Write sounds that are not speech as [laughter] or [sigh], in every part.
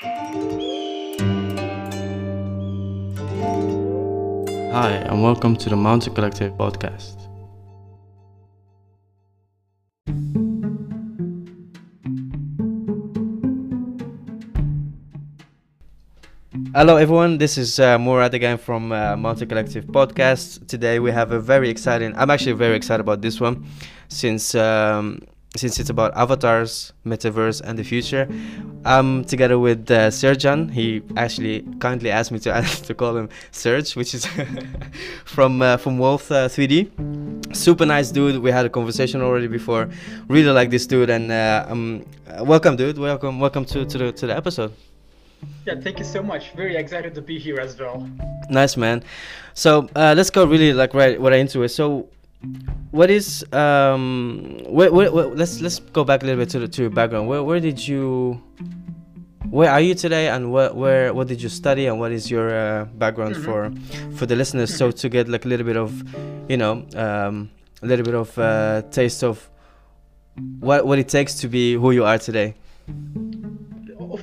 Hi, and welcome to the Mountain Collective podcast. Hello, everyone. This is uh, Murad again from uh, Mountain Collective podcast. Today we have a very exciting. I'm actually very excited about this one, since um, since it's about avatars, metaverse, and the future. I'm together with uh, Serjan. He actually kindly asked me to [laughs] to call him Serge, which is [laughs] from uh, from Wolf uh, 3D. Super nice dude. We had a conversation already before. Really like this dude, and uh, um, uh, welcome, dude. Welcome, welcome to to the to the episode. Yeah, thank you so much. Very excited to be here as well. Nice man. So uh, let's go really like right right into it. So what is um let's let's go back a little bit to the to your background. Where where did you where are you today and what where what did you study and what is your uh, background Mhm. for for the listeners so to get like a little bit of you know um a little bit of uh, taste of what what it takes to be who you are today.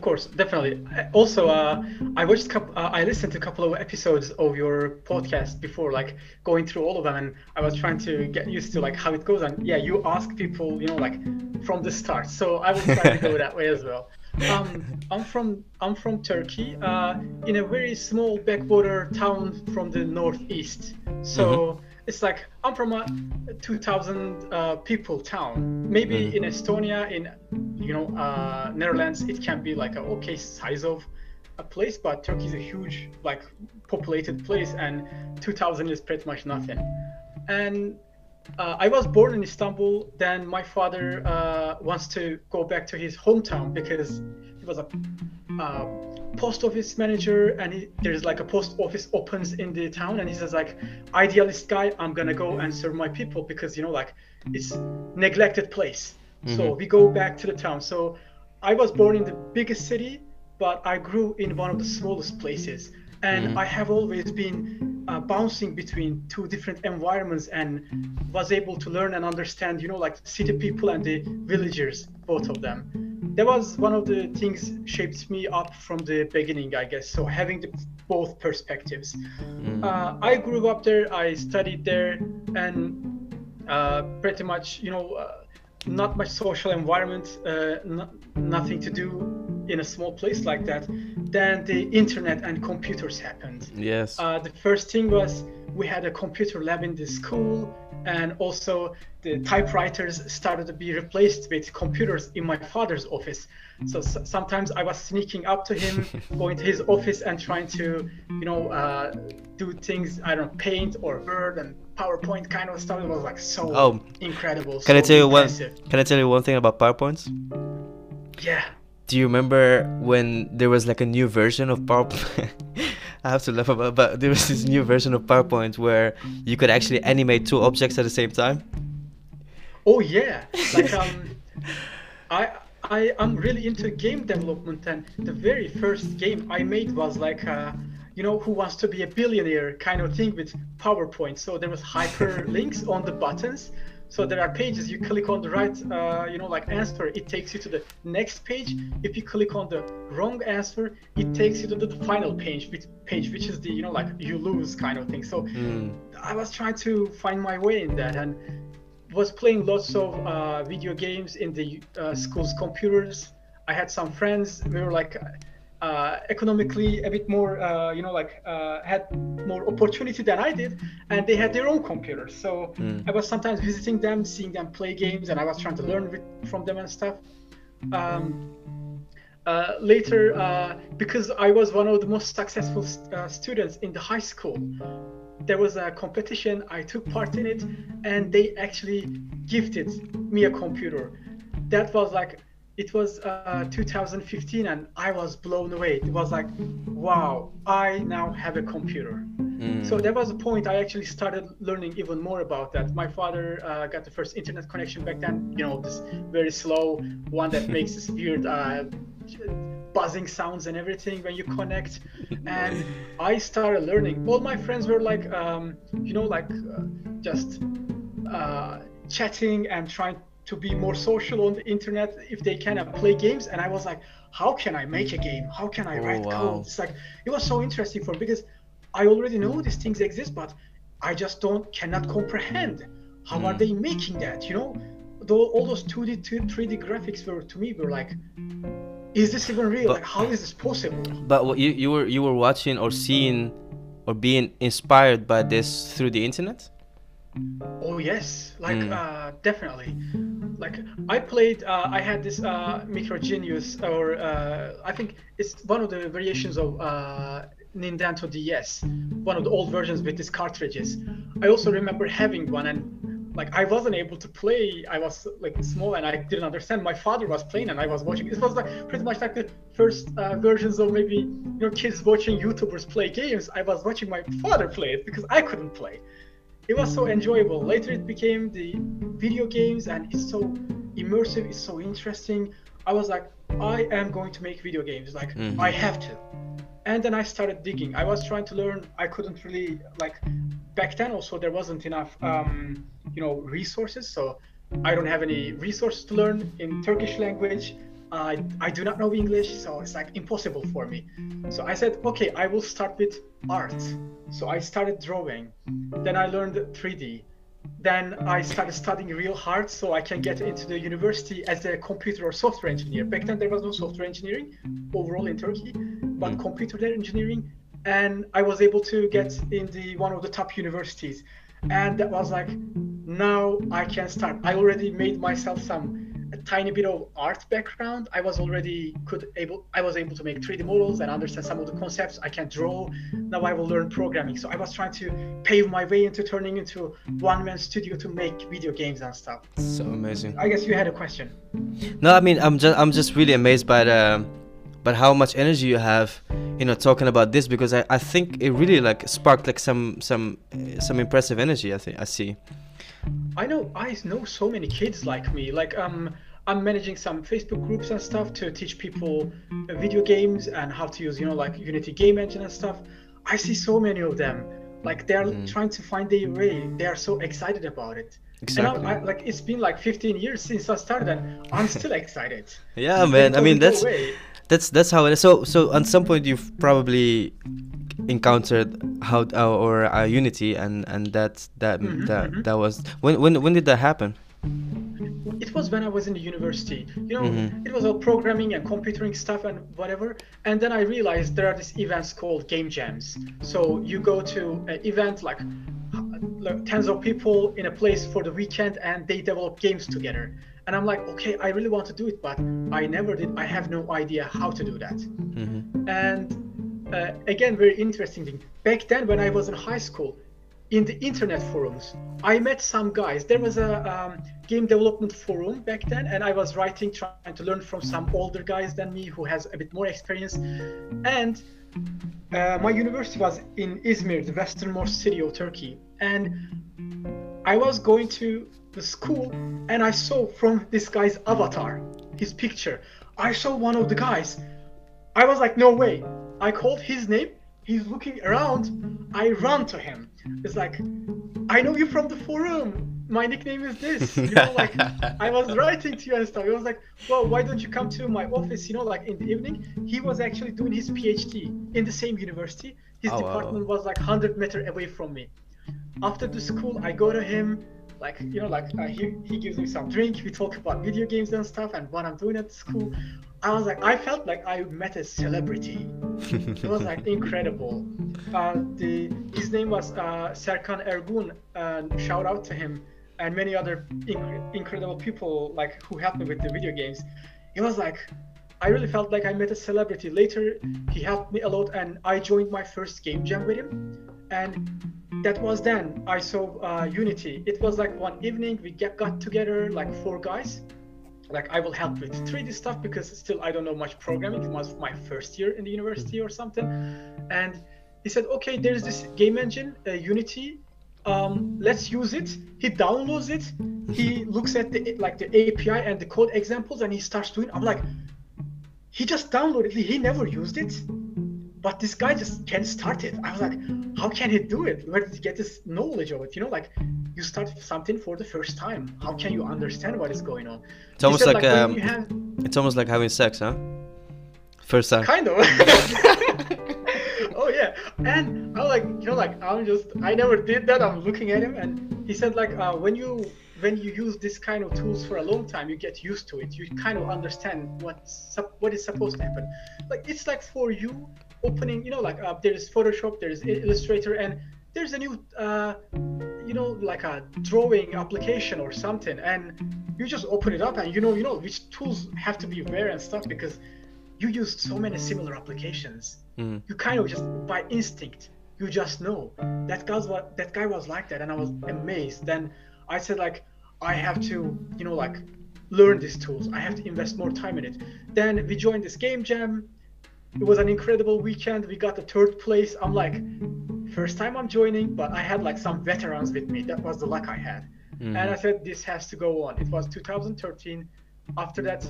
Of course, definitely. Also, uh, I watched, uh, I listened to a couple of episodes of your podcast before, like going through all of them, and I was trying to get used to like how it goes. And yeah, you ask people, you know, like from the start. So I will try to go that way as well. [laughs] Um, I'm from I'm from Turkey, uh, in a very small backwater town from the northeast. So it's like I'm from a 2,000 uh, people town. Maybe Mhm. in Estonia, in you know uh, Netherlands, it can be like a okay size of a place, but Turkey is a huge like populated place, and 2,000 is pretty much nothing. And uh, I was born in Istanbul. Then my father uh, wants to go back to his hometown because was a uh, post office manager, and he, there's like a post office opens in the town, and he says like, idealist guy, I'm gonna go and serve my people because you know like it's neglected place. So Mhm. we go back to the town. So I was born in the biggest city, but I grew in one of the smallest places, and Mhm. I have always been uh, bouncing between two different environments and was able to learn and understand, you know, like city people and the villagers, both of them. That was one of the things shaped me up from the beginning, I guess. So having the both perspectives. Mm. Uh, I grew up there. I studied there, and uh, pretty much, you know, uh, not much social environment, uh, no, nothing to do in a small place like that. Then the internet and computers happened. yes. Uh, the first thing was we had a computer lab in the school, and also the typewriters started to be replaced with computers in my father's office. So s- sometimes I was sneaking up to him, [laughs] going to his office, and trying to, you know, uh, do things I don't know, paint or Word and PowerPoint kind of stuff. It was like so Oh, incredible. Can I so tell you one? Can I tell you one thing about PowerPoints? Yeah. Do you remember when there was like a new version of PowerPoint? [laughs] I have to laugh about, but there was this new version of PowerPoint where you could actually animate two objects at the same time. Oh yeah, like um, [laughs] I I am really into game development, and the very first game I made was like uh, you know, who wants to be a billionaire kind of thing with PowerPoint. So there was hyperlinks on the buttons. So there are pages you click on the right, uh, you know, like answer, it takes you to the next page. If you click on the wrong answer, it takes you to the final page, which page, which is the, you know, like you lose kind of thing. So Mm. I was trying to find my way in that and was playing lots of uh, video games in the uh, school's computers. I had some friends. We were like uh, economically a bit more, uh, you know, like uh, had more opportunity than I did, and they had their own computers. So Mm. I was sometimes visiting them, seeing them play games, and I was trying to learn with, from them and stuff. Um, uh, later, uh, because I was one of the most successful uh, students in the high school, there was a competition. I took part in it, and they actually gifted me a computer. That was like, it was uh, 2015, and I was blown away. It was like, wow, I now have a computer. Mm. So there was a point I actually started learning even more about that. My father uh, got the first internet connection back then, you know, this very slow one that makes this [laughs] weird uh, buzzing sounds and everything when you connect. And I started learning. All my friends were like, um, you know, like uh, just uh, chatting and trying to be more social on the internet if they can and play games. And I was like, how can I make a game? How can I Oh, write wow. code? It's like it was so interesting for me because I already know these things exist, but I just don't cannot comprehend how are Mm. they making that. You know, though all those 2D, 3D graphics were to me were like, is this even real? But- like, how is this possible? But what you you were you were watching or seeing or being inspired by this through the internet? Oh yes, like Mm. uh, definitely. Like I played, uh, I had this uh, Micro Genius, or uh, I think it's one of the variations of uh, Nintendo DS, one of the old versions with these cartridges. I also remember having one, and like I wasn't able to play. I was like small and I didn't understand. My father was playing, and I was watching. It was like pretty much like the first uh, versions of maybe you know kids watching YouTubers play games. I was watching my father play it because I couldn't play it was so enjoyable. Later, it became the video games, and it's so immersive. It's so interesting. I was like, I am going to make video games. Like, Mhm. I have to. And then I started digging. I was trying to learn. I couldn't really like back then. Also, there wasn't enough, um, you know, resources. So I don't have any resources to learn in Turkish language. I I do not know English, so it's like impossible for me. So I said, okay, I will start with art. So I started drawing. Then I learned 3D. Then I started studying real hard so I can get into the university as a computer or software engineer. Back then there was no software engineering overall in Turkey, but Mm. computer engineering. And I was able to get in the one of the top universities. And that was like, now I can start. I already made myself some tiny bit of art background. I was already could able I was able to make 3D models and understand some of the concepts. I can draw. Now I will learn programming. So I was trying to pave my way into turning into one man studio to make video games and stuff. So amazing. I guess you had a question. No, I mean I'm just I'm just really amazed by the but how much energy you have, you know, talking about this because I, I think it really like sparked like some some uh, some impressive energy. I think I see. I know I know so many kids like me. Like um I'm managing some Facebook groups and stuff to teach people video games and how to use, you know, like Unity game engine and stuff. I see so many of them. Like they're Mm. trying to find their way. They are so excited about it. Exactly. And I'm, like it's been like 15 years since I started, and I'm still [laughs] excited. Yeah, It man. I mean that's away. that's that's how it is. So so at some point you've probably encountered how uh, or uh, Unity and and that that Mhm, that mhm. that was when when when did that happen? It was when I was in the university. You know, Mhm. it was all programming and computing stuff and whatever. And then I realized there are these events called game jams. So you go to an event like, like tens of people in a place for the weekend and they develop games together. And I'm like, okay, I really want to do it, but I never did. I have no idea how to do that. hmm And uh, again, very interesting thing. Back then, when I was in high school, in the internet forums, I met some guys. There was a um, game development forum back then, and I was writing, trying to learn from some older guys than me who has a bit more experience. And uh, my university was in Izmir, the westernmost city of Turkey. And I was going to the school, and I saw from this guy's avatar, his picture, I saw one of the guys. I was like, no way. I called his name. He's looking around. I run to him. It's like, I know you from the forum. My nickname is this. [laughs] You know, like I was writing to you and stuff. He was like, well, why don't you come to my office? You know, like in the evening. He was actually doing his PhD in the same university. His Oh, wow. department was like 100 meter away from me. After the school, I go to him. Like you know, like uh, he he gives me some drink. We talk about video games and stuff, and what I'm doing at school. I was like, I felt like I met a celebrity. It was like incredible. Uh, the his name was uh, Serkan Ergun, and shout out to him and many other inc- incredible people like who helped me with the video games. It was like I really felt like I met a celebrity. Later, he helped me a lot, and I joined my first game jam with him, and that was then I saw uh, Unity. It was like one evening we get, got together like four guys. Like I will help with 3D stuff because still I don't know much programming. It was my first year in the university or something, and he said, "Okay, there's this game engine, uh, Unity. Um, let's use it." He downloads it. He [laughs] looks at the like the API and the code examples, and he starts doing. I'm like, he just downloaded it. He never used it, but this guy just can't start it. I was like, how can he do it? Where did he get this knowledge of it? You know, like you start something for the first time. How can you understand what is going on? It's almost said, like, when um, have- It's almost like having sex, huh? First time. kind of. [laughs] oh yeah, and I was like, you know, like I'm just, I never did that. I'm looking at him, and he said like, uh, when you when you use this kind of tools for a long time, you get used to it. You kind of understand what's what is supposed to happen. Like it's like for you opening, you know, like uh, there's Photoshop, there's Illustrator, and there's a new, uh, you know, like a drawing application or something, and you just open it up, and you know, you know which tools have to be where and stuff because you use so many similar applications. Mhm. You kind of just by instinct, you just know. That guy's what that guy was like that, and I was amazed. Then I said like, I have to, you know, like learn these tools. I have to invest more time in it. Then we joined this game jam. It was an incredible weekend. We got the third place. I'm like, first time I'm joining, but I had like some veterans with me. That was the luck I had. And I said this has to go on. It was 2013. After that,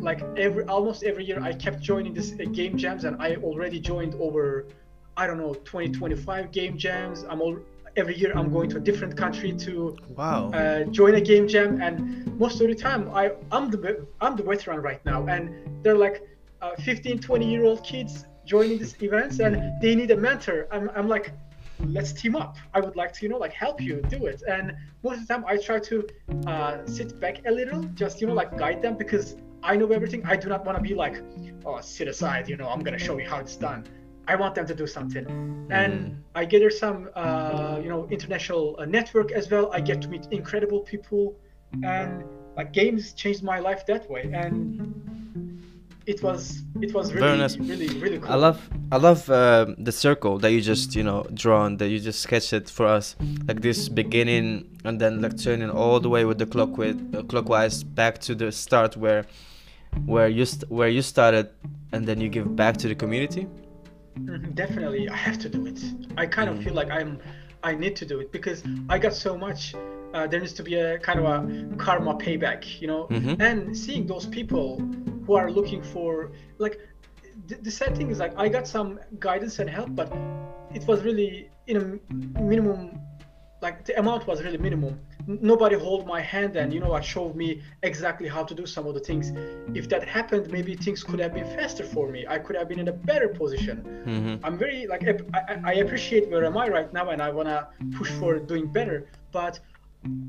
like every almost every year, I kept joining this uh, game jams, and I already joined over, I don't know, 20, 25 game jams. I'm all every year I'm going to a different country to Wow. uh, join a game jam, and most of the time I I'm the I'm the veteran right now, and they're like uh, 15, 20 year old kids joining these events, and they need a mentor. I'm I'm like, let's team up. I would like to you know like help you do it, and most of the time I try to uh, sit back a little, just you know like guide them because I know everything. I do not want to be like, oh sit aside, you know I'm gonna show you how it's done. I want them to do something, and I gather some, uh, you know, international uh, network as well. I get to meet incredible people, and like games changed my life that way, and it was it was really nice. really really cool. I love I love uh, the circle that you just you know drawn that you just sketched it for us like this beginning and then like turning all the way with the clock with uh, clockwise back to the start where where you st- where you started and then you give back to the community. Mhm, Definitely, I have to do it. I kind of feel like I'm, I need to do it because I got so much. Uh, there needs to be a kind of a karma payback, you know. Mhm. And seeing those people who are looking for, like, the, the sad thing is like I got some guidance and help, but it was really in a minimum, like the amount was really minimum. Nobody hold my hand and you know what showed me exactly how to do some of the things. If that happened, maybe things could have been faster for me. I could have been in a better position. Mm-hmm. I'm very like I, I I appreciate where am I right now, and I wanna push for doing better. But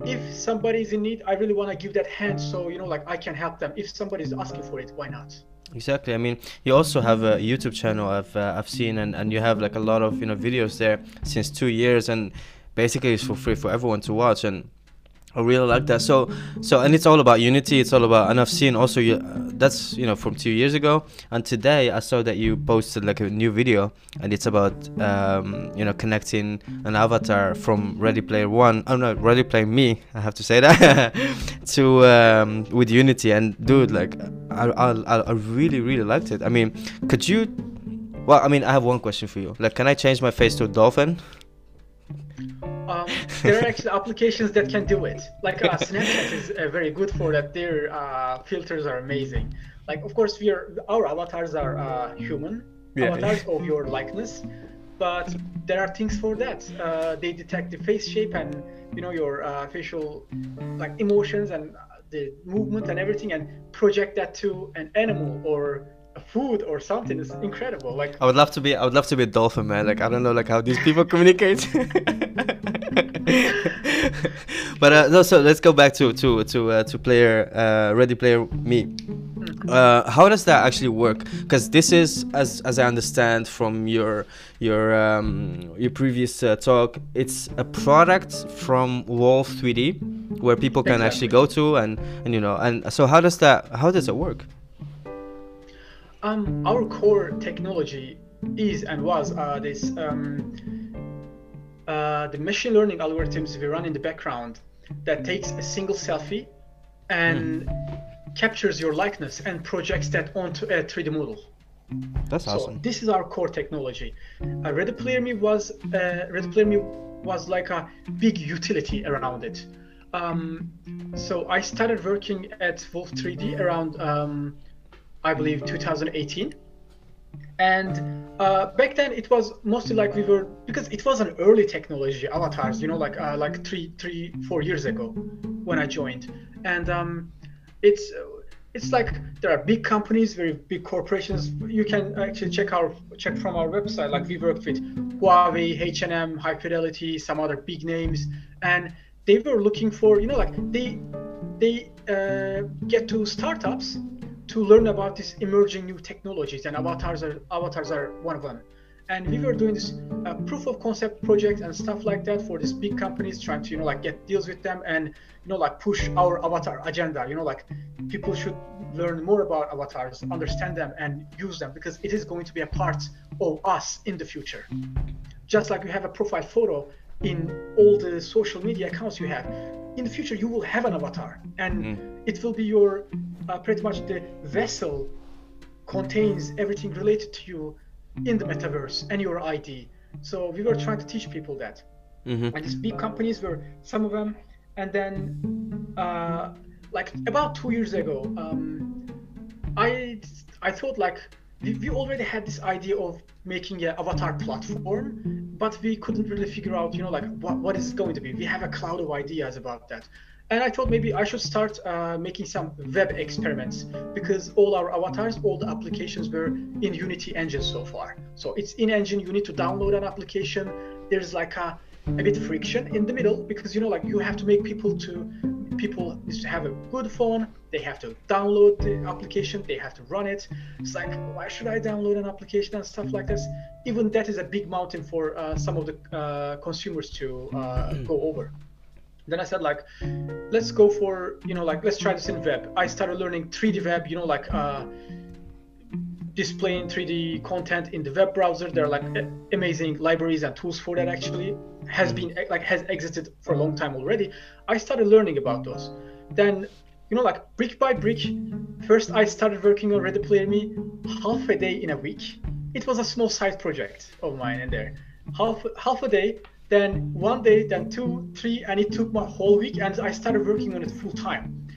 if somebody's in need, I really wanna give that hand, so you know, like I can help them. If somebody's asking for it, why not? Exactly. I mean, you also have a YouTube channel I've uh, I've seen, and, and you have like a lot of you know videos there since two years, and basically it's for free for everyone to watch, and I really like that. So so and it's all about unity. It's all about, and I've seen also you uh, that's you know from two years ago, and today I saw that you posted like a new video, and it's about um, you know connecting an avatar from Ready Player One. Oh no, Ready Player Me. I have to say that [laughs] to um, with Unity, and dude, like I I I really really liked it. I mean, could you? Well, I mean, I have one question for you. Like, can I change my face to a dolphin? There are actually applications that can do it. Like uh, [laughs] Snapchat is uh, very good for that. Their uh, filters are amazing. Like, of course, we are our avatars are uh, human Yeah. avatars of your likeness, but there are things for that. Uh, they detect the face shape and you know your uh, facial like emotions and the movement and everything, and project that to an animal or food or something. It's incredible. Like I would love to be. I would love to be a dolphin, man. Like I don't know, like how these people communicate. [laughs] but uh, no, so let's go back to to to uh, to player uh, Ready Player Me. Uh, how does that actually work? Because this is, as as I understand from your your um, your previous uh, talk, it's a product from Wolf 3D where people can actually go to and and you know and so how does that how does it work? Um, our core technology is and was uh, this um, uh, the machine learning algorithms we run in the background that takes a single selfie and captures your likeness and projects that onto a 3D model. That's So awesome. this is our core technology. Uh, Ready Player Me was uh, Ready Player Me was like a big utility around it. Um, so I started working at Wolf 3D around um, I believe 2018, and uh, back then it was mostly like we were because it was an early technology avatars you know like uh, like three three four years ago when i joined. And um, it's it's like there are big companies very big corporations. You can actually check our check from our website. Like we worked with huawei h&m high fidelity some other big names. And they were looking for you know like they they uh, get to startups to learn about these emerging new technologies, and avatars are avatars are one of them. And we were doing this uh, proof of concept project and stuff like that for these big companies, trying to you know like get deals with them and you know like push our avatar agenda. You know like people should learn more about avatars, understand them, and use them because it is going to be a part of us in the future. Just like you have a profile photo in all the social media accounts you have, in the future you will have an avatar, and mm. it will be your uh, pretty much the vessel contains everything related to you in the metaverse and your ID. So we were trying to teach people that. Mm-hmm. And these big companies were some of them. And then, uh, like about two years ago, um, I I thought like we, we already had this idea of making an avatar platform, but we couldn't really figure out, you know, like what, what is it going to be. We have a cloud of ideas about that and I thought maybe I should start uh, making some web experiments because all our avatars, all the applications were in Unity engine so far. So it's in engine, you need to download an application. There's like a, a bit of friction in the middle because you know like you have to make people to people need to have a good phone they have to download the application they have to run it. It's like why should i download an application and stuff like this? Even that is a big mountain for uh, some of the uh, consumers to uh, go over. Then i said like let's go for you know like let's try this in web. I started learning 3d web you know like uh, displaying 3d content in the web browser. There are like amazing libraries and tools for that actually. Has mm-hmm. been like has existed for a long time already. I started learning about those. Then you know like brick by brick first i started working on ready player me half a day in a week. It was a small side project of mine in there. Half half a day then one day, then two, three, and it took my whole week, and I started working on it full time.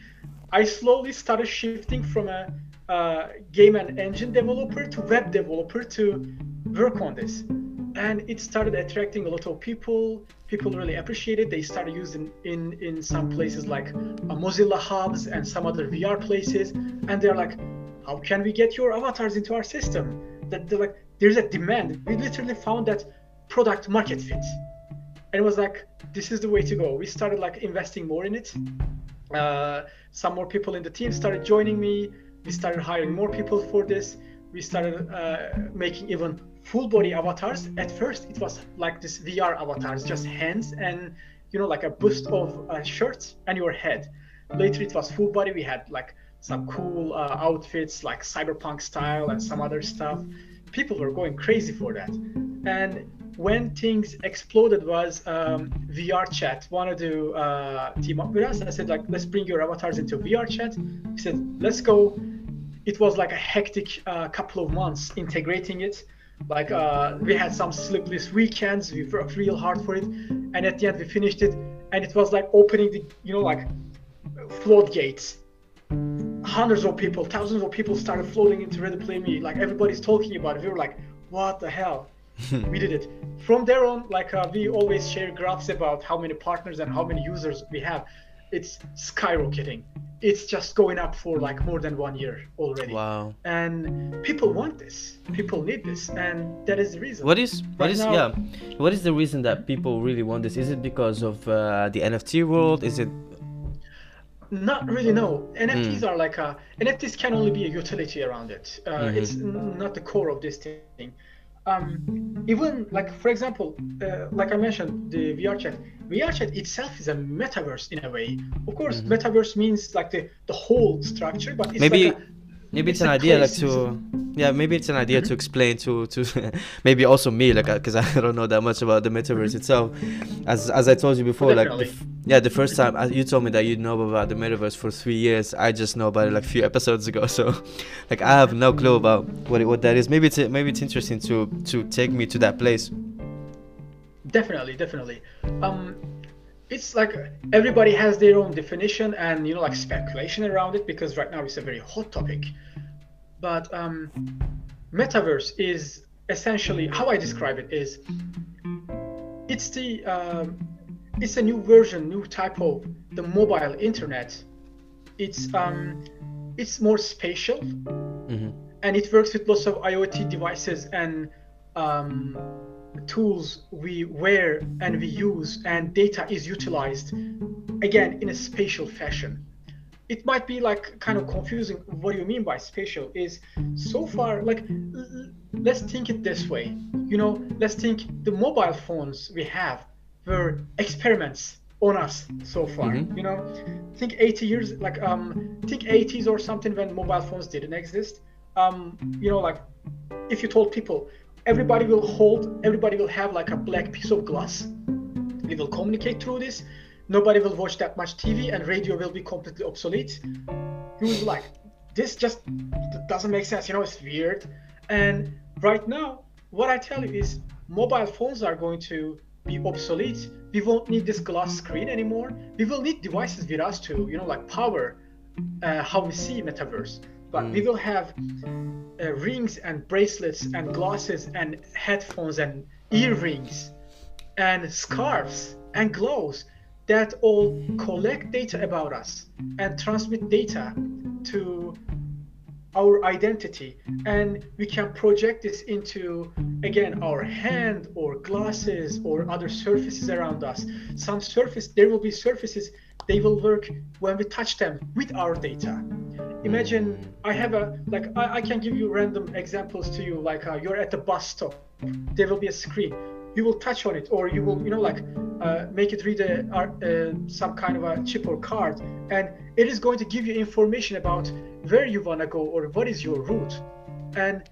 I slowly started shifting from a uh, game and engine developer to web developer to work on this, and it started attracting a lot of people. People really appreciate it. They started using in in some places like Mozilla hubs and some other VR places, and they're like, "How can we get your avatars into our system?" That they're like, "There's a demand." We literally found that product market fit and it was like this is the way to go we started like investing more in it uh, some more people in the team started joining me we started hiring more people for this. We started uh, making even full body avatars. At first it was like this vr avatars just hands and you know like a boost of uh, shirts and your head. Later it was full body. We had like some cool uh, outfits like cyberpunk style and some other stuff. People were going crazy for that. And when things exploded was um, VR chat. Wanted to uh, team up with us. I said like, let's bring your avatars into VR chat. He said, let's go. It was like a hectic uh, couple of months integrating it. Like uh, we had some sleepless weekends. We worked real hard for it, and at the end we finished it. And it was like opening the, you know, like floodgates. Hundreds of people, thousands of people started flooding into Ready Play Me. Like everybody's talking about it. We were like, what the hell? [laughs] we did it. From there on, like uh, we always share graphs about how many partners and how many users we have. It's skyrocketing. It's just going up for like more than one year already. Wow. And people want this. People need this, and that is the reason. What is what right is now, yeah? What is the reason that people really want this? Is it because of uh, the NFT world? Is it not really no nfts mm. are like a nfts can only be a utility around it uh, mm-hmm. it's not the core of this thing um, even like for example, uh, like I mentioned, the VR chat. VR chat itself is a metaverse in a way. Of course, mm-hmm. metaverse means like the the whole structure, but maybe like maybe it's, it's an idea like to yeah maybe it's an idea mm-hmm. to explain to to [laughs] maybe also me like because [laughs] I don't know that much about the metaverse itself. As as I told you before like the, yeah the first time uh, you told me that you know about the metaverse for three years. I just know about it like a few [laughs] episodes ago so like I have no clue about what it, what that is. Maybe it's maybe it's interesting to to take me to that place. Definitely definitely. Um it's like everybody has their own definition and you know like speculation around it because right now it's a very hot topic but um, metaverse is essentially how I describe it is it's the um, it's a new version, new type of the mobile internet. It's um, it's more spatial, Mm-hmm. and it works with lots of IoT devices and um, tools we wear and we use, and data is utilized again in a spatial fashion. It might be like kind of confusing. What do you mean by spatial? Is so far like let's think it this way. You know, let's think the mobile phones we have were experiments on us so far. Mhm. You know, think 80 years like um think 80s or something when mobile phones didn't exist. Um, you know, like if you told people everybody will hold, everybody will have like a black piece of glass. We will communicate through this. Nobody will watch that much TV, and radio will be completely obsolete. He was like, this just doesn't make sense. You know, it's weird. And right now, what I tell you is, mobile phones are going to be obsolete. We won't need this glass screen anymore. We will need devices with us to, you know, like power uh, how we see metaverse. But we will have uh, rings and bracelets and glasses and headphones and earrings and scarves and gloves that all collect data about us and transmit data to our identity. And we can project this into again our hand or glasses or other surfaces around us. Some surface there will be surfaces they will work when we touch them with our data imagine i have a like i, I can give you random examples to you like uh, you're at the bus stop there will be a screen. You will touch on it or you will you know like uh, make it read a, uh, some kind of a chip or card and it is going to give you information about where you want to go or what is your route. And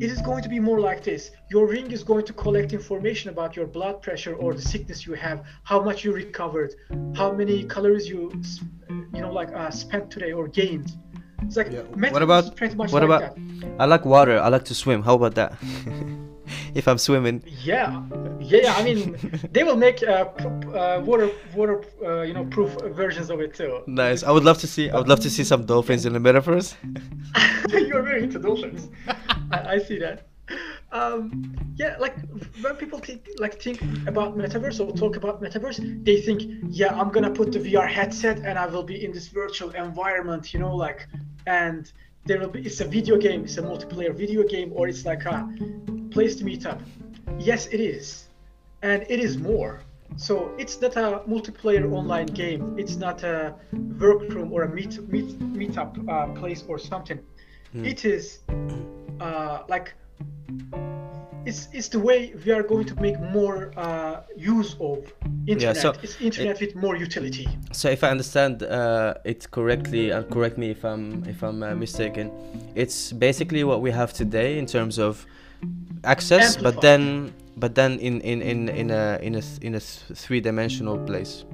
it is going to be more like this your ring is going to collect information about your blood pressure or the sickness you have how much you recovered how many calories you you know like uh, spent today or gained it's like Yeah. What about what like about? that. I like water. I like to swim. How about that? [laughs] if I'm swimming. Yeah, yeah. yeah, I mean, they will make uh, uh, water water uh, you know proof versions of it too. Nice. I would love to see. I would love to see some dolphins in the metaverse. [laughs] [laughs] You're very into. [laughs] I, I see that. Um, yeah, like when people think like think about metaverse or talk about metaverse, they think, yeah, I'm gonna put the VR headset and I will be in this virtual environment, you know, like, and there will be it's a video game, it's a multiplayer video game, or it's like a place to meet up. Yes, it is, and it is more. So it's not a multiplayer online game. It's not a workroom or a meet meet meetup uh, place or something. It is uh, like it's it's the way we are going to make more uh, use of internet. Yeah, so it's internet with more utility. So if I understand uh, it correctly, and correct me if I'm if I'm uh, mistaken, it's basically what we have today in terms of access, but then but then in in in in a in a in a three-dimensional place.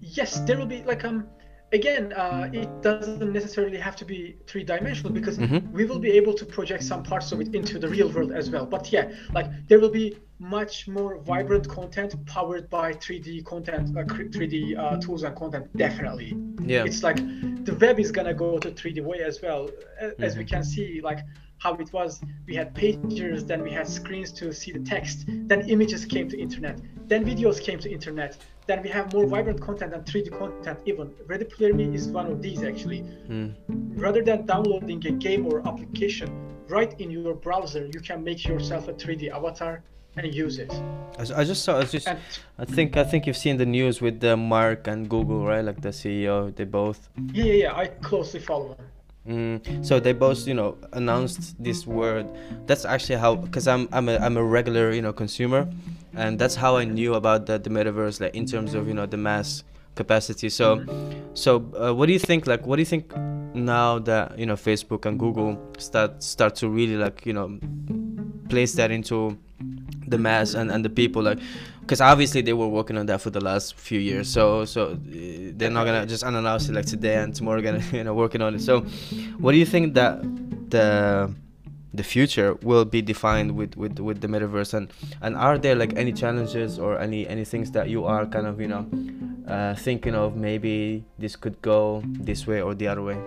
Yes, there will be like um again uh, it doesn't necessarily have to be three dimensional because Mhm. we will be able to project some parts of it into the real world as well. But yeah, like there will be much more vibrant content powered by 3D content, uh, 3D uh, tools and content. Definitely. Yeah. It's like the web is gonna go to 3D way as well, A- as we can see like how it was. We had pages, then we had screens to see the text, then images came to internet, then videos came to internet. Then we have more vibrant content and 3D content. Even Ready Player Me is one of these actually Mm. rather than downloading a game or application right in your browser you can make yourself a 3d avatar and use it I just saw. I just. and I think. I think you've seen the news with the Mark and Google, right? Like the CEO. They both. yeah yeah, yeah i closely follow them Mm, so they both, you know, announced this word. That's actually how, because I'm I'm a I'm a regular, you know, consumer, and that's how I knew about the, the metaverse, like in terms of you know the mass capacity. So, so uh, what do you think? Like, what do you think now that you know Facebook and Google start start to really like you know place that into the mass and, and the people like because obviously they were working on that for the last few years. So so uh, they're not gonna just announce it like today and tomorrow gonna [laughs] you know working on it. So what do you think that the the future will be defined with with with the metaverse? And and are there like any challenges or any any things that you are kind of you know uh, thinking of maybe this could go this way or the other way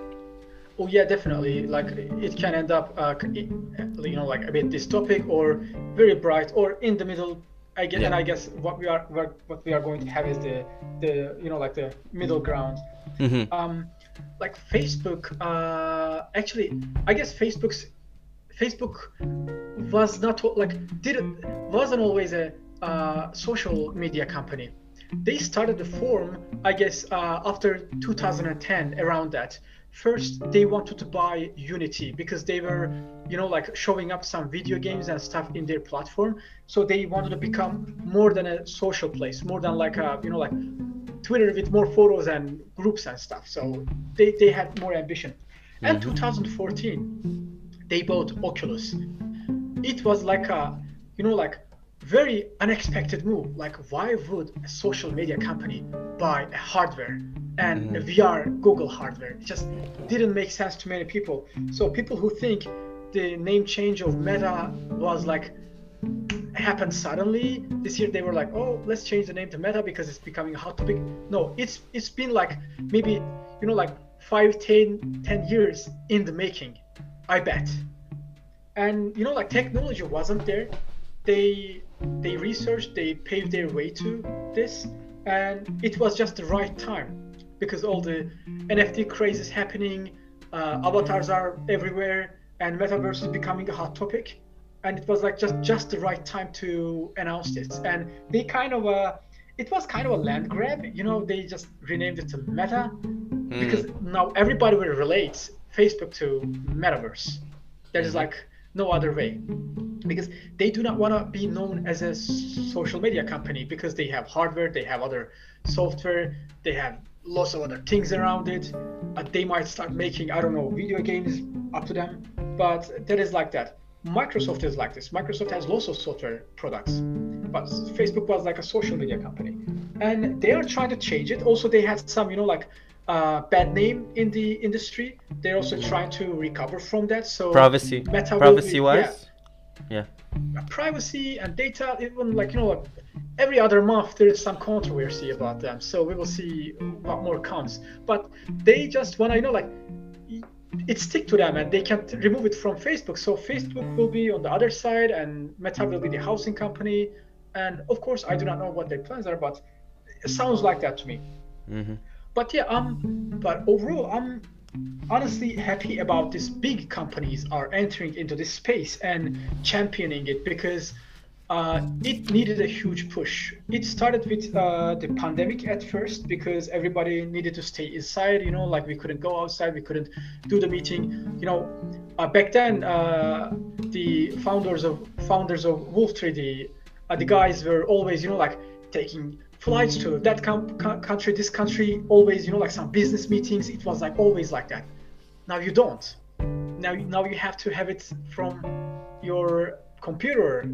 oh yeah definitely like it can end up uh, you know like a bit dystopic or very bright or in the middle I guess, yeah. and I guess what we are what we are going to have is the the you know like the middle ground. Mm-hmm. Um, like Facebook, uh, actually, I guess Facebook's Facebook was not like didn't wasn't always a uh, social media company. They started the form, I guess, uh, after 2010, around that first they wanted to buy unity because they were you know like showing up some video games and stuff in their platform. So they wanted to become more than a social place more than like a you know like twitter with more photos and groups and stuff. So they, they had more ambition. And mm-hmm. 2014 they bought oculus. It was like a you know like very unexpected move like why would a social media company buy a hardware and mm-hmm. VR goggle hardware. It just didn't make sense to many people. So people who think the name change of Meta was like happened suddenly this year they were like oh let's change the name to meta because it's becoming a hot topic no it's it's been like maybe you know like five, ten, ten years in the making i bet and you know like technology wasn't there they they researched they paved their way to this and it was just the right time because all the NFT craze is happening, uh, avatars are everywhere, and metaverse is becoming a hot topic. And it was like just just the right time to announce this. And they kind of uh, it was kind of a land grab, you know. They just renamed it to Meta mm. because now everybody will relate Facebook to metaverse. There is mm-hmm. like no other way because they do not want to be known as a social media company because they have hardware, they have other software, they have lots of other things around it. Uh, they might start making, I don't know, video games up to them, but that is like that. Microsoft is like this. Microsoft has lots of software products, but Facebook was like a social media company, and they are trying to change it. Also, they had some, you know, like uh, bad name in the industry. They're also trying to recover from that. So privacy, Meta privacy be, wise, yeah. yeah. Privacy and data, even like you know, every other month there is some controversy about them so we will see what more comes but they just want to you know like it stick to them and they can't remove it from facebook so facebook will be on the other side and meta will be the housing company and of course i do not know what their plans are but it sounds like that to me mm-hmm. But yeah um but overall i'm honestly happy about these big companies are entering into this space and championing it because uh, it needed a huge push. It started with uh, the pandemic at first because everybody needed to stay inside. You know, like we couldn't go outside, we couldn't do the meeting. You know, uh, back then uh, the founders of founders of Wolf 3D, uh, the guys were always you know like taking flights to that country, this country, always you know like some business meetings. It was like always like that. Now you don't. Now now you have to have it from your computer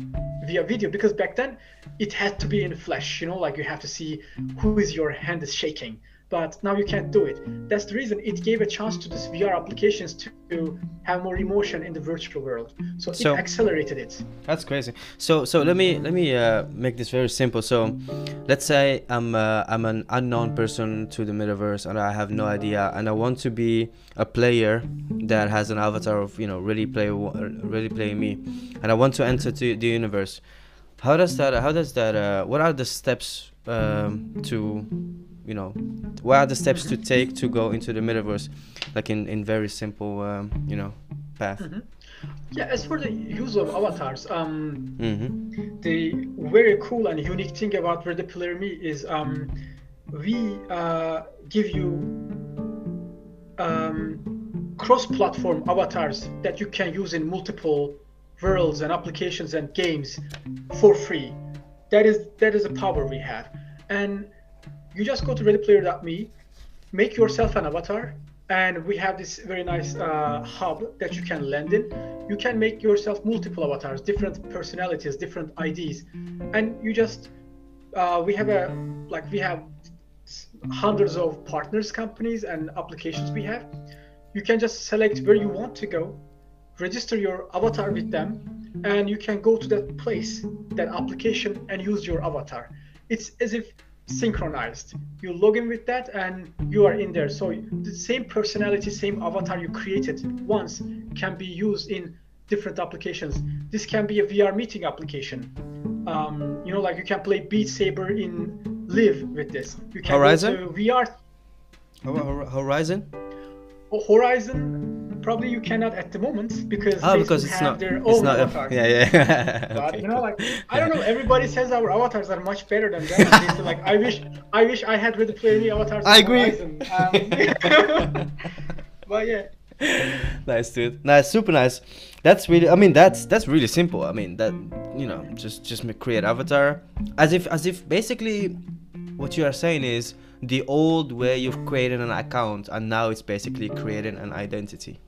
via video because back then it had to be in flesh you know like you have to see who is your hand is shaking but now you can't do it. That's the reason it gave a chance to these vr applications to have more emotion in the virtual world. So, so it accelerated it. That's crazy. So so let me let me uh, make this very simple. So let's say i'm uh, i'm an unknown person to the metaverse and i have no idea and i want to be a player that has an avatar of you know really play really playing me and i want to enter to the universe. How does that how does that uh, what are the steps um, to you know what are the steps to take to go into the metaverse like in in very simple um, you know path mm-hmm. yeah as for the use of avatars um mm-hmm. the very cool and unique thing about Ready Player Me is um we uh, give you um, cross-platform avatars that you can use in multiple worlds and applications and games for free that is that is a power we have and you just go to readyplayer.me, make yourself an avatar, and we have this very nice uh, hub that you can land in. You can make yourself multiple avatars, different personalities, different IDs, and you just uh, we have a like we have hundreds of partners companies and applications we have. You can just select where you want to go, register your avatar with them, and you can go to that place, that application, and use your avatar. It's as if synchronized. You log in with that and you are in there. So the same personality, same avatar you created once can be used in different applications. This can be a VR meeting application. Um, you know, like you can play Beat Saber in Live with this. You can Horizon? VR Horizon? Horizon, probably you cannot at the moment because Oh, because it's have not. their It's own not. avatars. [laughs] Yeah, yeah. But Okay, you know, like I don't know. Everybody says our avatars are much better than them. Like I wish, I wish I had Ready Player avatars. I agree. Um, [laughs] but yeah, [laughs] nice, dude. Nice, super nice. That's really. I mean, that's that's really simple. I mean, that you know, just just create avatar, as if as if basically, what you are saying is the old way you've created an account, and now it's basically creating an identity.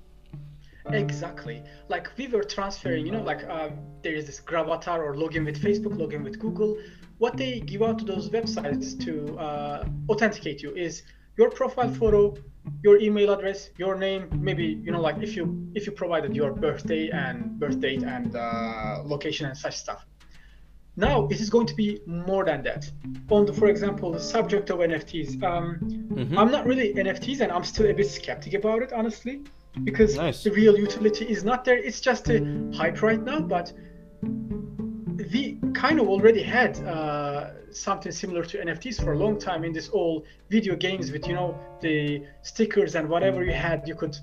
Exactly. Like we were transferring. You know, like uh, there is this Gravatar or login with Facebook, login with Google. What they give out to those websites to uh, authenticate you is your profile photo, your email address, your name, maybe you know like if you if you provided your birthday and birth date and uh, location and such stuff. Now it is going to be more than that. On the, for example, the subject of NFTs. Um, Mhm. I'm not really NFTs, and I'm still a bit skeptic about it, honestly, because Nice. the real utility is not there. It's just a hype right now, but we kind of already had uh, something similar to NFTs for a long time in this all video games with you know the stickers and whatever you had. You could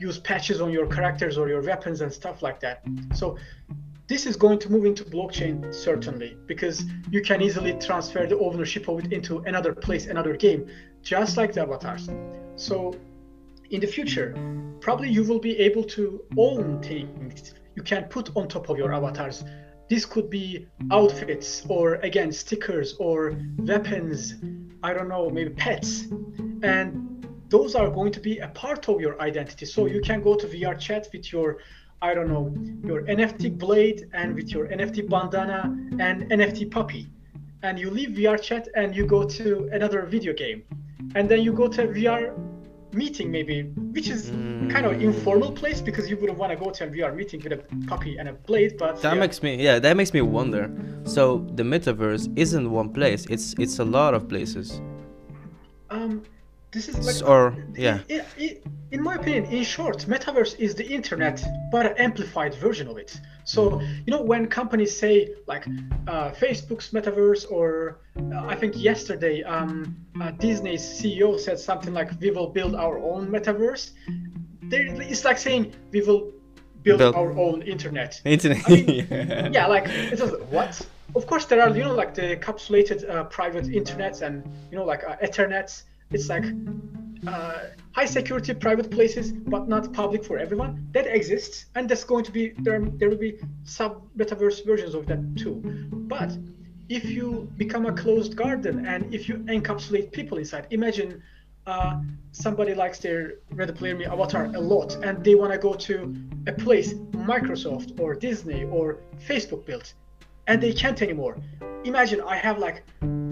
use patches on your characters or your weapons and stuff like that. So this is going to move into blockchain certainly because you can easily transfer the ownership of it into another place, another game, just like the avatars. So in the future, probably you will be able to own things you can put on top of your avatars. This could be outfits or again stickers or weapons, I don't know, maybe pets. And those are going to be a part of your identity. So you can go to VR chat with your I don't know, your NFT blade and with your NFT bandana and NFT puppy. And you leave VR chat and you go to another video game. And then you go to VR meeting maybe, which is kind of informal place because you wouldn't want to go to a VR meeting with a puppy and a blade, but That yeah. makes me yeah, that makes me wonder. So the metaverse isn't one place. It's it's a lot of places. um this is like or yeah. in, in, in my opinion in short metaverse is the internet but an amplified version of it so you know when companies say like uh, facebook's metaverse or uh, i think yesterday um, uh, disney's ceo said something like we will build our own metaverse there, it's like saying we will build, Build- our own internet [laughs] Internet. I mean, yeah, like it's just what? Of course, there are you know like the encapsulated uh, private internets and you know like uh, ethernets. It's like uh, high security private places, but not public for everyone. That exists, and that's going to be there. There will be sub metaverse versions of that too. But if you become a closed garden and if you encapsulate people inside, imagine uh, somebody likes their Ready Player Me avatar a lot and they want to go to a place Microsoft or Disney or Facebook built and they can't anymore. Imagine I have like,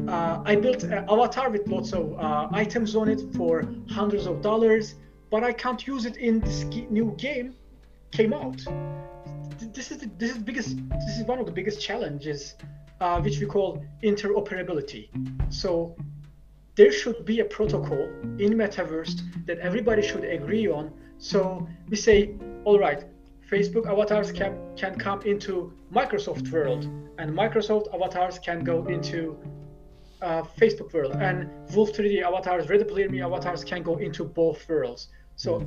uh, I built an avatar with lots of uh, items on it for hundreds of dollars, but I can't use it in this new game came out. This is the, this is the biggest this is one of the biggest challenges, uh, which we call interoperability. So there should be a protocol in metaverse that everybody should agree on so we say all right facebook avatars can can come into microsoft world and microsoft avatars can go into uh, facebook world and wolf 3d avatars ready player me avatars can go into both worlds so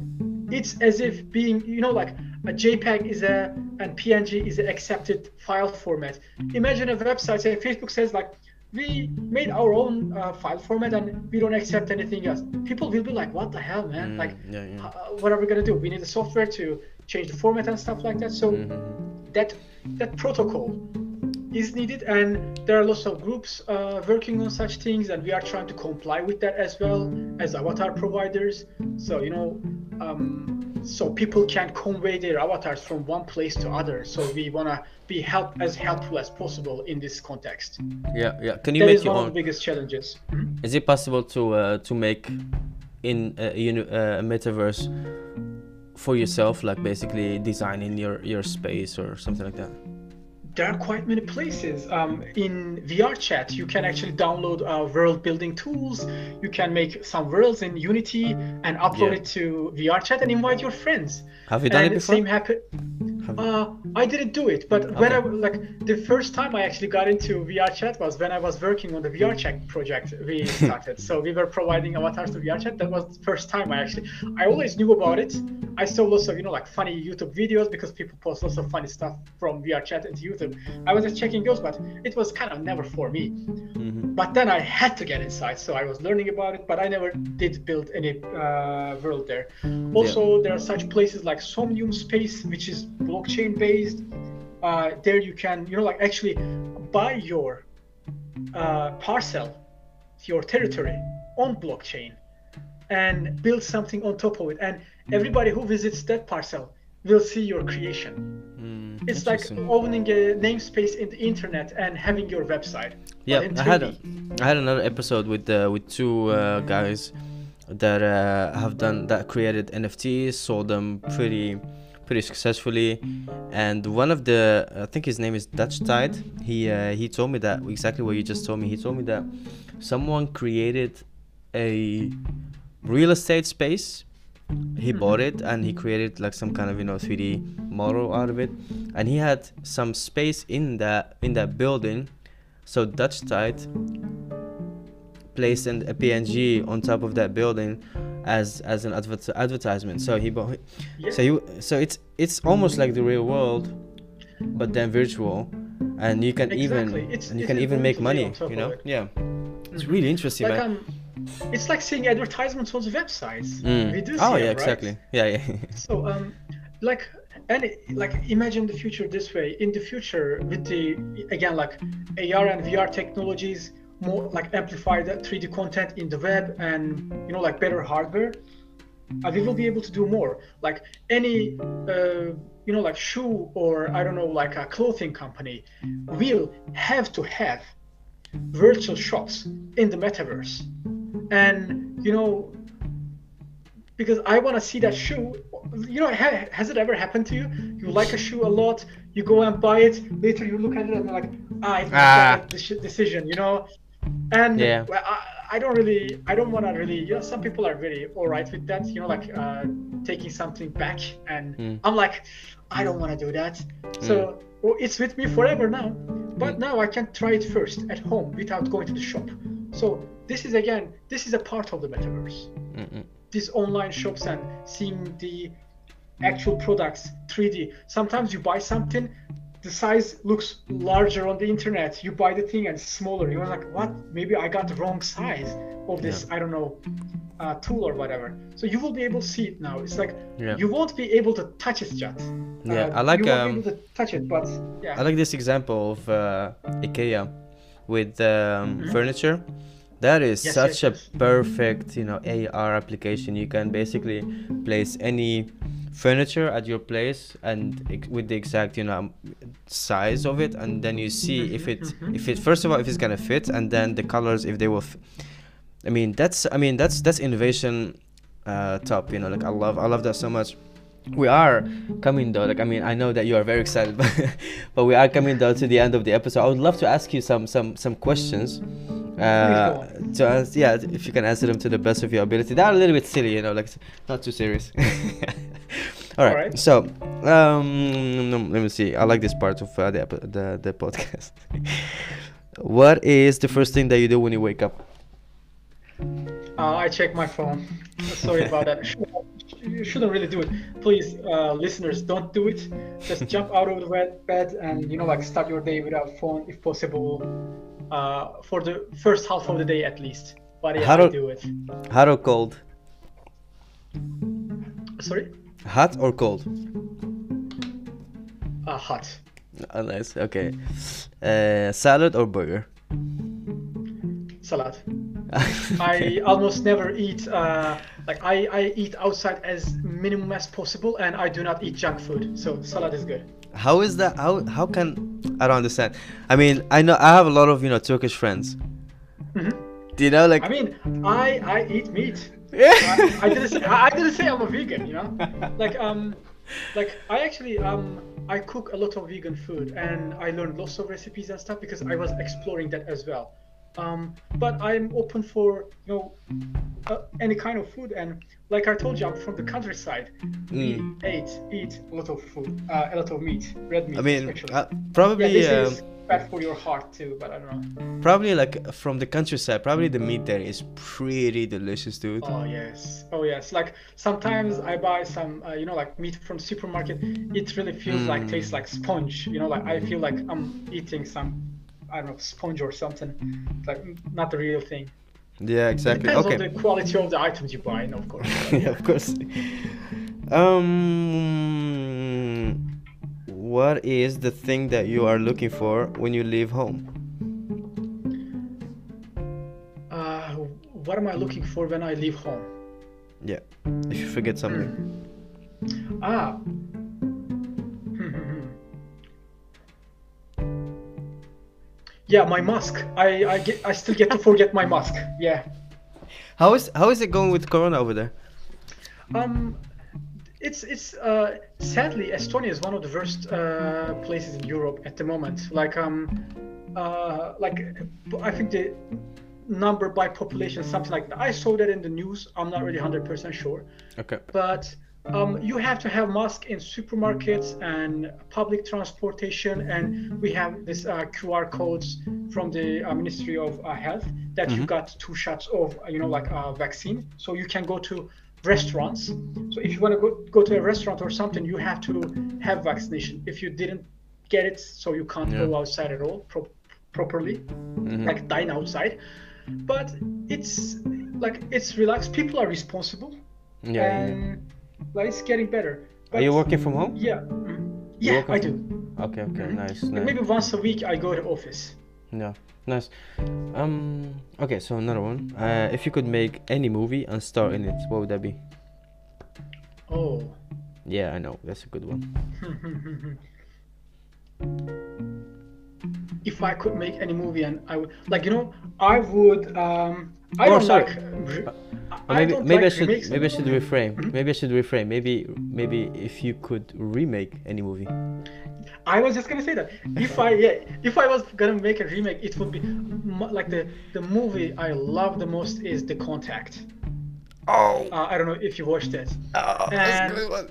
it's as if being you know like a jpeg is a and png is an accepted file format imagine a website say facebook says like we made our own uh, file format and we don't accept anything else. People will be like, "What the hell, man? Mm, like, yeah, yeah. uh, what are we gonna do? We need the software to change the format and stuff like that." So Mm-hmm. that that protocol is needed, and there are lots of groups uh, working on such things, and we are trying to comply with that as well as avatar providers. So you know. Um, so people can convey their avatars from one place to other. So we wanna be help as helpful as possible in this context. Yeah, yeah. Can you That make is your one of the biggest challenges. Mhm. Is it possible to uh, to make in a, uh, a metaverse for yourself, like basically designing your your space or something like that? there are quite many places. Um, in VR chat, you can actually download uh, world building tools. You can make some worlds in Unity and upload Yeah. it to VR chat and invite your friends. Have you done and it before? Same happen. Uh, I didn't do it, but when I like the first time I actually got into VR chat was when I was working on the VR chat project we [laughs] started. so we were providing avatars to VR chat. That was the first time I actually. I always knew about it. I saw lots of you know like funny YouTube videos because people post lots of funny stuff from VR chat into YouTube. I was just checking those, but it was kind of never for me. Mhm. But then I had to get inside, so I was learning about it, but I never did build any uh, world there. Also, there are such places like Somnium Space, which is blockchain based. Uh, there you can, you know, like actually buy your uh, parcel, your territory on blockchain, and build something on top of it. And everybody who visits that parcel will see your creation. Mm, It's like owning a namespace in the internet and having your website. Yeah, I had 3D. I had another episode with uh, with two uh, guys that uh, have done that created NFTs, sold them pretty pretty successfully, and one of the I think his name is Dutch Tide. He uh, he told me that exactly what you just told me. He told me that someone created a real estate space. He bought it and he created like some kind of you know 3D model out of it, and he had some space in that in that building so Dutch Tide placed an, a PNG on top of that building as as an advert, advertisement. So he bought. Yeah. So you so it's it's almost like the real world, but then virtual, and you can Exactly. even It's- and you can even make money. You know? it. Yeah. It's really interesting, like man. um, it's like seeing advertisements on the websites. Mm. We do Oh see yeah, it, right? exactly. Yeah, yeah. [laughs] So um, like and like imagine the future this way. In the future, with the again like AR and VR technologies, more like amplify the 3D content in the web and you know like better hardware. Uh, we will be able to do more. Like any uh, you know like shoe or I don't know like a clothing company will have to have virtual shops in the metaverse and you know because i want to see that shoe you know ha- has it ever happened to you you like a shoe a lot you go and buy it later you look at it and you're like ah, it's Ah. decision you know and Yeah. I, I don't really i don't want to really you know some people are really all right with that you know like uh, taking something back and Mm. i'm like i don't want to do that so well, it's with me forever now but Mm. now i can try it first at home without going to the shop so this is again this is a part of the metaverse Mm-mm. these online shops and seeing the actual products 3d sometimes you buy something the size looks larger on the internet. You buy the thing and it's smaller. You're like what? Maybe i got the wrong size of this i don't know uh, tool or whatever. So you will be able to see it now. It's like Yeah. you won't be able to touch it yet. Yeah, Uh, I like, you won't um, be able to touch it but yeah. I like this example of uh, IKEA with um, Mhm. furniture. That is Yes, such yes, a yes. perfect, you know, AR application. You can basically place any furniture at your place and with the exact, you know, size of it, and then you see if it, Mhm, if it, first of all, if it's gonna fit, and then the colors if they will. F- I mean, that's, I mean, that's that's innovation, uh, top. You know, like I love, I love that so much we are coming though. Like i mean i know that you are very excited [laughs] but, but we are coming though to the end of the episode. I would love to ask you some some some questions uh to ask, yeah if you can answer them to the best of your ability. They're a little bit silly you know like not too serious. [laughs] All right, Alright. so um let me see. I like this part of uh, the, the the podcast. [laughs] What is the first thing that you do when you wake up? Uh, I check my phone. Sorry about that. You shouldn't really do it. Please, uh, listeners, don't do it. Just jump out of the bed, bed and you know, like start your day without phone if possible. Uh, for the first half of the day at least. But I do- do it. hot or cold Sorry. hot or cold Uh, hot. oh, nice okay uh salad or burger Salad. [laughs] I almost never eat. Uh, like I, I eat outside as minimum as possible, and I do not eat junk food. So salad is good. How is that? How how can I don't understand? I mean, I know I have a lot of you know Turkish friends. Mhm. Do you know like? I mean, I I eat meat. yeah. [laughs] I, I didn't say I didn't say I'm a vegan, you know. Like um, like I actually um I cook a lot of vegan food and I learned lots of recipes and stuff because I was exploring that as well. Um, but I'm open for you know uh, any kind of food and like I told you I'm from the countryside. We Mm. ate eat a lot of food, uh, a lot of meat, red meat. I mean, uh, yeah, probably, this um, is bad for your heart too, but I don't know. probably like from the countryside. Probably the meat there is pretty delicious, dude. Oh yes, oh yes. Like sometimes I buy some, uh, you know, like meat from supermarket. It really feels like Mm. tastes like sponge. You know, like I feel like I'm eating some, I don't know, sponge or something. It's like mm, not the real thing. Yeah, exactly. Depends Okay. on the quality of the items you buy, of course. [laughs] yeah, of course. Um, what is the thing that you are looking for when you leave home? Uh, what am I looking for when I leave home? Yeah, if you forget something. Ah. Yeah, my mask. I I get I still get to forget my mask. Yeah. How is how is it going with Corona over there? Um, it's it's uh, sadly Estonia is one of the worst uh, places in Europe at the moment. Like um, uh, like I think the number by population something like that. I saw that in the news. I'm not really hundred percent sure, Okay. but um, you have to have mask in supermarkets and public transportation, and we have this uh, QR codes from the uh, Ministry of uh, Health that you got two shots of, uh, you know, like a vaccine, so you can go to restaurants. So if you want to go go to a restaurant or something, you have to have vaccination. If you didn't get it, so you can't Yeah. go outside at all pro- properly, Mhm. like dine outside. But it's like it's relaxed. People are responsible Yeah. yeah, yeah. Like it's getting better. Are you working from home? Yeah, yeah, I from- do. Okay. Okay. Nice. Nice. maybe once a week I go to office. Yeah. Nice. Um. Okay. So another one. Uh, if you could make any movie and star in it, what would that be? Oh. Yeah, I know. That's a good one. [laughs] if I could make any movie and I would like you know I would um I Oh, don't sorry. like re- I maybe don't maybe I should remakes. maybe I should reframe. Mhm. Maybe I should reframe. Maybe maybe if you could remake any movie. I was just gonna say that if I yeah if I was gonna make a remake it would be like the the movie I love the most is The Contact. Oh, Uh, I don't know if you watched it. oh And- good one.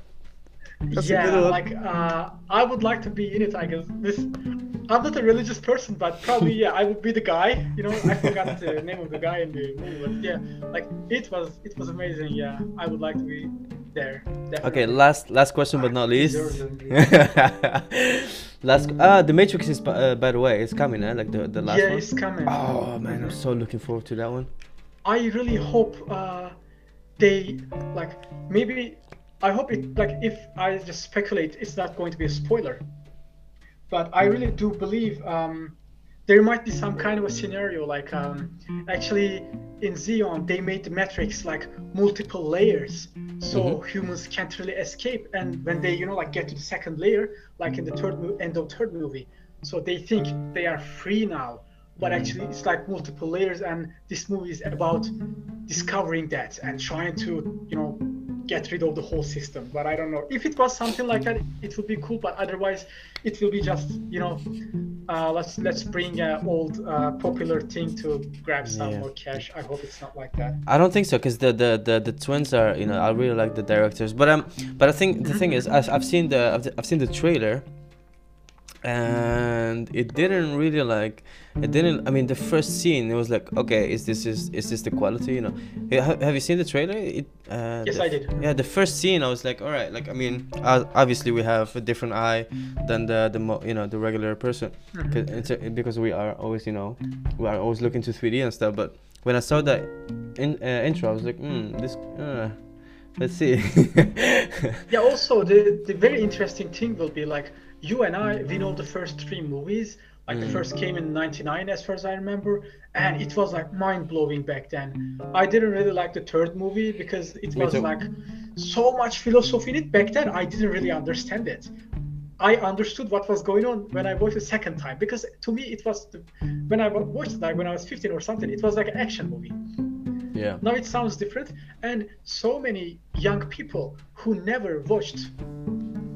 That's a yeah, good one. like uh, I would like to be in it. I guess this. I'm not a religious person, but probably yeah, I would be the guy. You know, I forgot the [laughs] name of the guy in the movie, but yeah, like it was it was amazing. Yeah, I would like to be there. Okay, last last question but not least. [laughs] Last ah, the Matrix is uh, by the way, it's coming, eh? Like the the last yeah, one. it's coming. Oh man, I'm so looking forward to that one. I really hope uh, they like maybe I hope it like if I just speculate, it's not going to be a spoiler. But I really do believe um, there might be some kind of a scenario like um, actually in Zion they made the Matrix like multiple layers, so humans can't really escape. And when they you know like get to the second layer, like in the third mo- end of third movie, so they think they are free now but actually it's like multiple layers and this movie is about discovering that and trying to you know get rid of the whole system but i don't know. If it was something like that it would be cool but otherwise it will be just you know uh, let's let's bring an old uh, popular thing to grab some Yeah. more cash. I hope it's not like that. I don't think so, cause the, the, the, the twins are you know I really like the directors, but um but I think the thing is I've, I've seen the I've, I've seen the trailer, and it didn't really like it didn't I mean the first scene it was like okay is this is is this the quality you know have you seen the trailer it uh, Yes, the I did. yeah the first scene I was like all right like I mean obviously we have a different eye than the the mo- you know the regular person Mm-hmm. 'Cause it's a- because we are always you know we are always looking to 3D and stuff but when I saw that in uh, intro I was like hmm this uh, let's see [laughs] yeah also the the very interesting thing will be like you and i we know the first three movies like the Mm. first came in 99 as far as i remember and it was like mind-blowing back then. I didn't really like the third movie because it was like so much philosophy in it. Back then i didn't really understand it. I understood what was going on when i watched the second time because to me it was the, when i watched it like when i was 15 or something it was like an action movie. Yeah. Now it sounds different and so many young people who never watched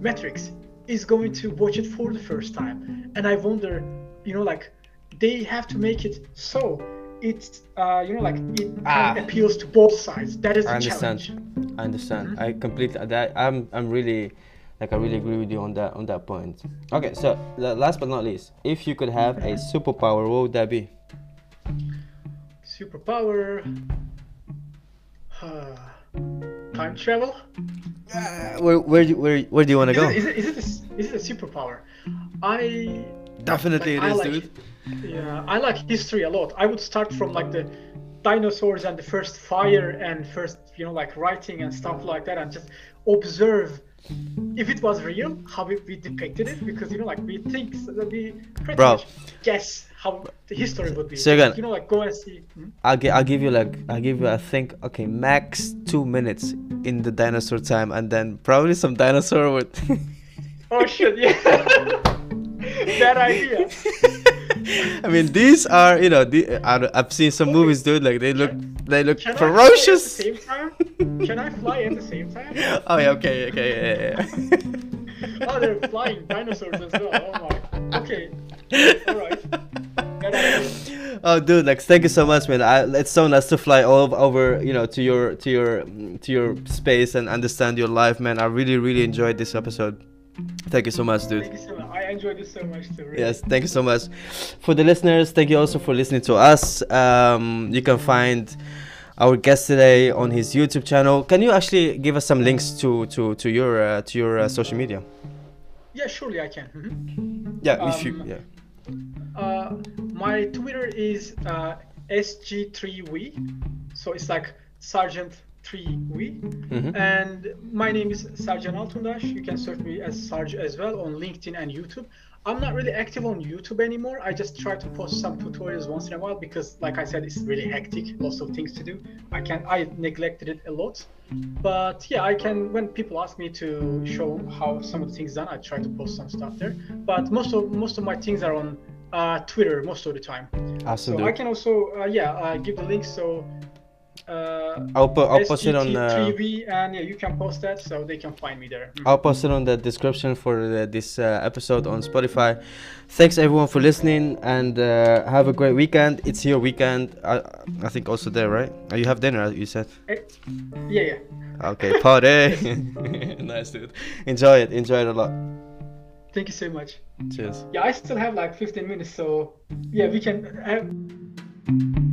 Matrix is going to watch it for the first time, and I wonder, you know, like they have to make it so it's uh, you know like it Ah. appeals to both sides. That is the I understand. challenge. I understand. I completely that I'm I'm really like I really agree with you on that on that point. Okay, so last but not least, if you could have a superpower, what would that be? Superpower. Time travel. Uh, where where do, where where do you want to go? it, is, it, is, it a, is it a superpower? I Definitely like, it is, like, dude. Yeah, I like history a lot. I would start from like the dinosaurs and the first fire and first, you know, like writing and stuff like that, and just observe if it was real, how we, we depicted it. Because you know, like we think so that we pretty Bro. much guess how the history would be. So again- you know, like go and see. Hmm? I'll gi- I'll give you like I'll give you I think okay max two minutes in the dinosaur time and then probably some dinosaur would. [laughs] Oh shit! Yeah, [laughs] bad idea. [laughs] I mean these are you know the, I, I've seen some movies dude like they look they look Can ferocious. I fly at the same time? Can I fly at the same time? oh yeah okay okay yeah, yeah. [laughs] Oh, they're flying dinosaurs as well. Oh my. Okay. All right. Oh dude like thank you so much man I, it's so nice to fly all over you know to your to your to your space and understand your life man i really really enjoyed this episode thank you so much dude Thank you so much. I enjoyed this so much too. Really. Yes, thank you so much. For the listeners, thank you also for listening to us. Um, you can find our guest today on his YouTube channel. Can you actually give us some links to to to your uh, to your uh, social media? Yeah, surely I can. Mhm. Yeah, if you Um, yeah. Uh, my Twitter is uh, SGT3V, so it's like Sergeant 3V. Mhm. And my name is Sergen Altundaş. You can search me as Sarge as well on LinkedIn and YouTube. I'm not really active on YouTube anymore. I just try to post some tutorials once in a while because, like I said, it's really hectic. Lots of things to do. I can I neglected it a lot. But yeah, I can. When people ask me to show how some of the things done, I try to post some stuff there. But most of most of my things are on uh, Twitter most of the time. Awesome, So dude. I can also uh, yeah uh, give the link so. Uh, I'll put I'll post it on. Uh, SGT3V, and yeah, you can post that so they can find me there. Mm. I'll post it on the description for the, this uh, episode on Spotify. Thanks everyone for listening and uh, have a great weekend. It's your weekend. I, I think also there, right? Uh, You have dinner, you said. Eh, Yeah, yeah. Okay, party. [laughs] [laughs] nice, dude. Enjoy it. Enjoy it a lot. Thank you so much. Cheers. Yeah, I still have like 15 minutes, so yeah, we can have.